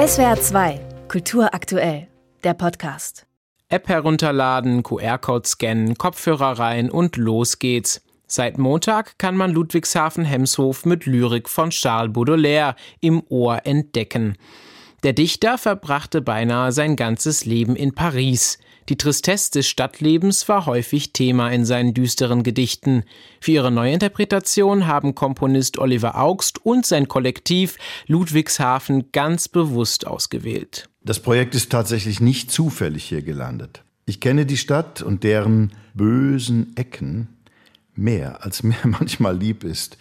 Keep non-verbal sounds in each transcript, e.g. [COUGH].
SWR 2, Kultur aktuell, der Podcast. App herunterladen, QR-Code scannen, Kopfhörer rein und los geht's. Seit Montag kann man Ludwigshafen-Hemshof mit Lyrik von Charles Baudelaire im Ohr entdecken. Der Dichter verbrachte beinahe sein ganzes Leben in Paris. Die Tristesse des Stadtlebens war häufig Thema in seinen düsteren Gedichten. Für ihre Neuinterpretation haben Komponist Oliver Augst und sein Kollektiv Ludwigshafen ganz bewusst ausgewählt. Das Projekt ist tatsächlich nicht zufällig hier gelandet. Ich kenne die Stadt und deren bösen Ecken mehr, als mir [LAUGHS] manchmal lieb ist,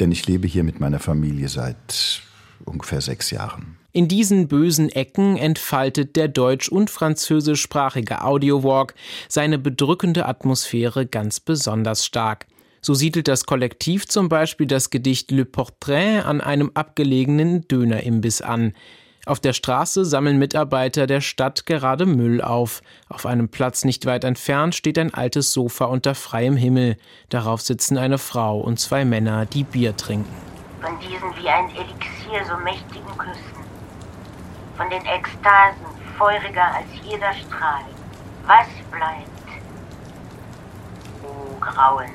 denn ich lebe hier mit meiner Familie seit ungefähr sechs Jahren. In diesen bösen Ecken entfaltet der deutsch- und französischsprachige Audiowalk seine bedrückende Atmosphäre ganz besonders stark. So siedelt das Kollektiv zum Beispiel das Gedicht Le Portrait an einem abgelegenen Dönerimbiss an. Auf der Straße sammeln Mitarbeiter der Stadt gerade Müll auf. Auf einem Platz nicht weit entfernt steht ein altes Sofa unter freiem Himmel. Darauf sitzen eine Frau und zwei Männer, die Bier trinken. Von diesen wie ein Elixier so mächtigen Küssen von den Ekstasen feuriger als jeder Strahl. Was bleibt? O Grauen.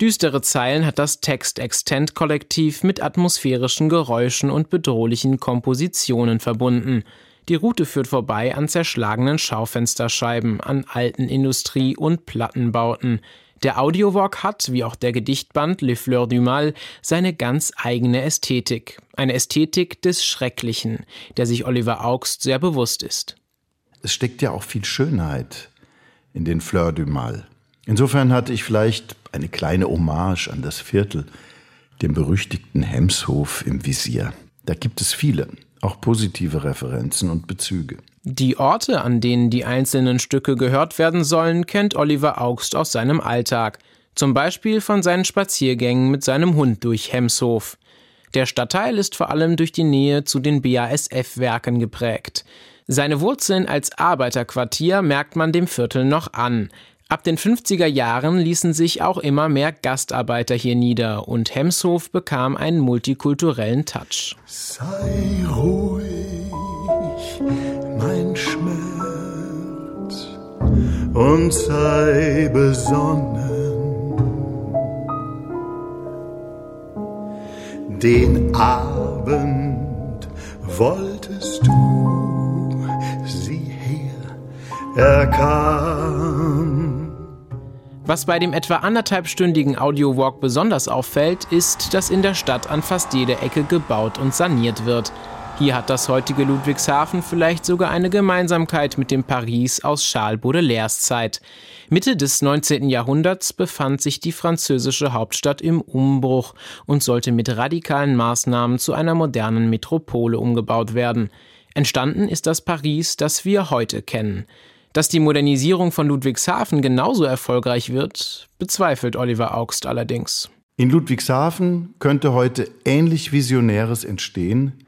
Düstere Zeilen hat das Text-Extent-Kollektiv mit atmosphärischen Geräuschen und bedrohlichen Kompositionen verbunden. Die Route führt vorbei an zerschlagenen Schaufensterscheiben, an alten Industrie- und Plattenbauten. Der Audiowalk hat, wie auch der Gedichtband Les Fleurs du Mal, seine ganz eigene Ästhetik. Eine Ästhetik des Schrecklichen, der sich Oliver Augst sehr bewusst ist. Es steckt ja auch viel Schönheit in den Fleurs du Mal. Insofern hatte ich vielleicht eine kleine Hommage an das Viertel, dem berüchtigten Hemshof im Visier. Da gibt es viele, auch positive Referenzen und Bezüge. Die Orte, an denen die einzelnen Stücke gehört werden sollen, kennt Oliver Augst aus seinem Alltag. Zum Beispiel von seinen Spaziergängen mit seinem Hund durch Hemshof. Der Stadtteil ist vor allem durch die Nähe zu den BASF-Werken geprägt. Seine Wurzeln als Arbeiterquartier merkt man dem Viertel noch an. Ab den 50er Jahren ließen sich auch immer mehr Gastarbeiter hier nieder und Hemshof bekam einen multikulturellen Touch. Sei ruhig mein Schmerz und sei besonnen. Den Abend wolltest du, sieh her, er kam. Was bei dem etwa anderthalbstündigen Audiowalk besonders auffällt, ist, dass in der Stadt an fast jeder Ecke gebaut und saniert wird. Hier hat das heutige Ludwigshafen vielleicht sogar eine Gemeinsamkeit mit dem Paris aus Charles Baudelaires Zeit. Mitte des 19. Jahrhunderts befand sich die französische Hauptstadt im Umbruch und sollte mit radikalen Maßnahmen zu einer modernen Metropole umgebaut werden. Entstanden ist das Paris, das wir heute kennen. Dass die Modernisierung von Ludwigshafen genauso erfolgreich wird, bezweifelt Oliver Augst allerdings. In Ludwigshafen könnte heute ähnlich Visionäres entstehen,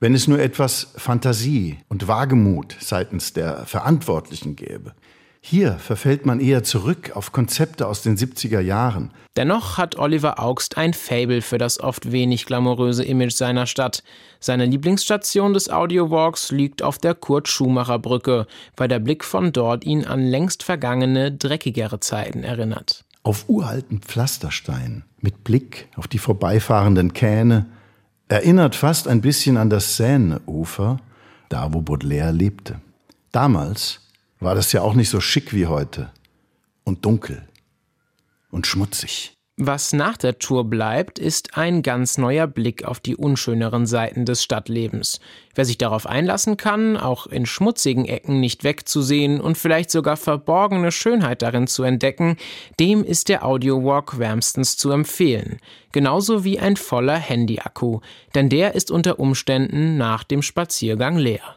wenn es nur etwas Fantasie und Wagemut seitens der Verantwortlichen gäbe. Hier verfällt man eher zurück auf Konzepte aus den 70er Jahren. Dennoch hat Oliver Augst ein Fable für das oft wenig glamouröse Image seiner Stadt. Seine Lieblingsstation des Audiowalks liegt auf der Kurt-Schumacher-Brücke, weil der Blick von dort ihn an längst vergangene, dreckigere Zeiten erinnert. Auf uralten Pflasterstein, mit Blick auf die vorbeifahrenden Kähne, Erinnert fast ein bisschen an das Seine-Ufer, da wo Baudelaire lebte. Damals war das ja auch nicht so schick wie heute und dunkel und schmutzig. Was nach der Tour bleibt, ist ein ganz neuer Blick auf die unschöneren Seiten des Stadtlebens. Wer sich darauf einlassen kann, auch in schmutzigen Ecken nicht wegzusehen und vielleicht sogar verborgene Schönheit darin zu entdecken, dem ist der Audiowalk wärmstens zu empfehlen. Genauso wie ein voller Handyakku, denn der ist unter Umständen nach dem Spaziergang leer.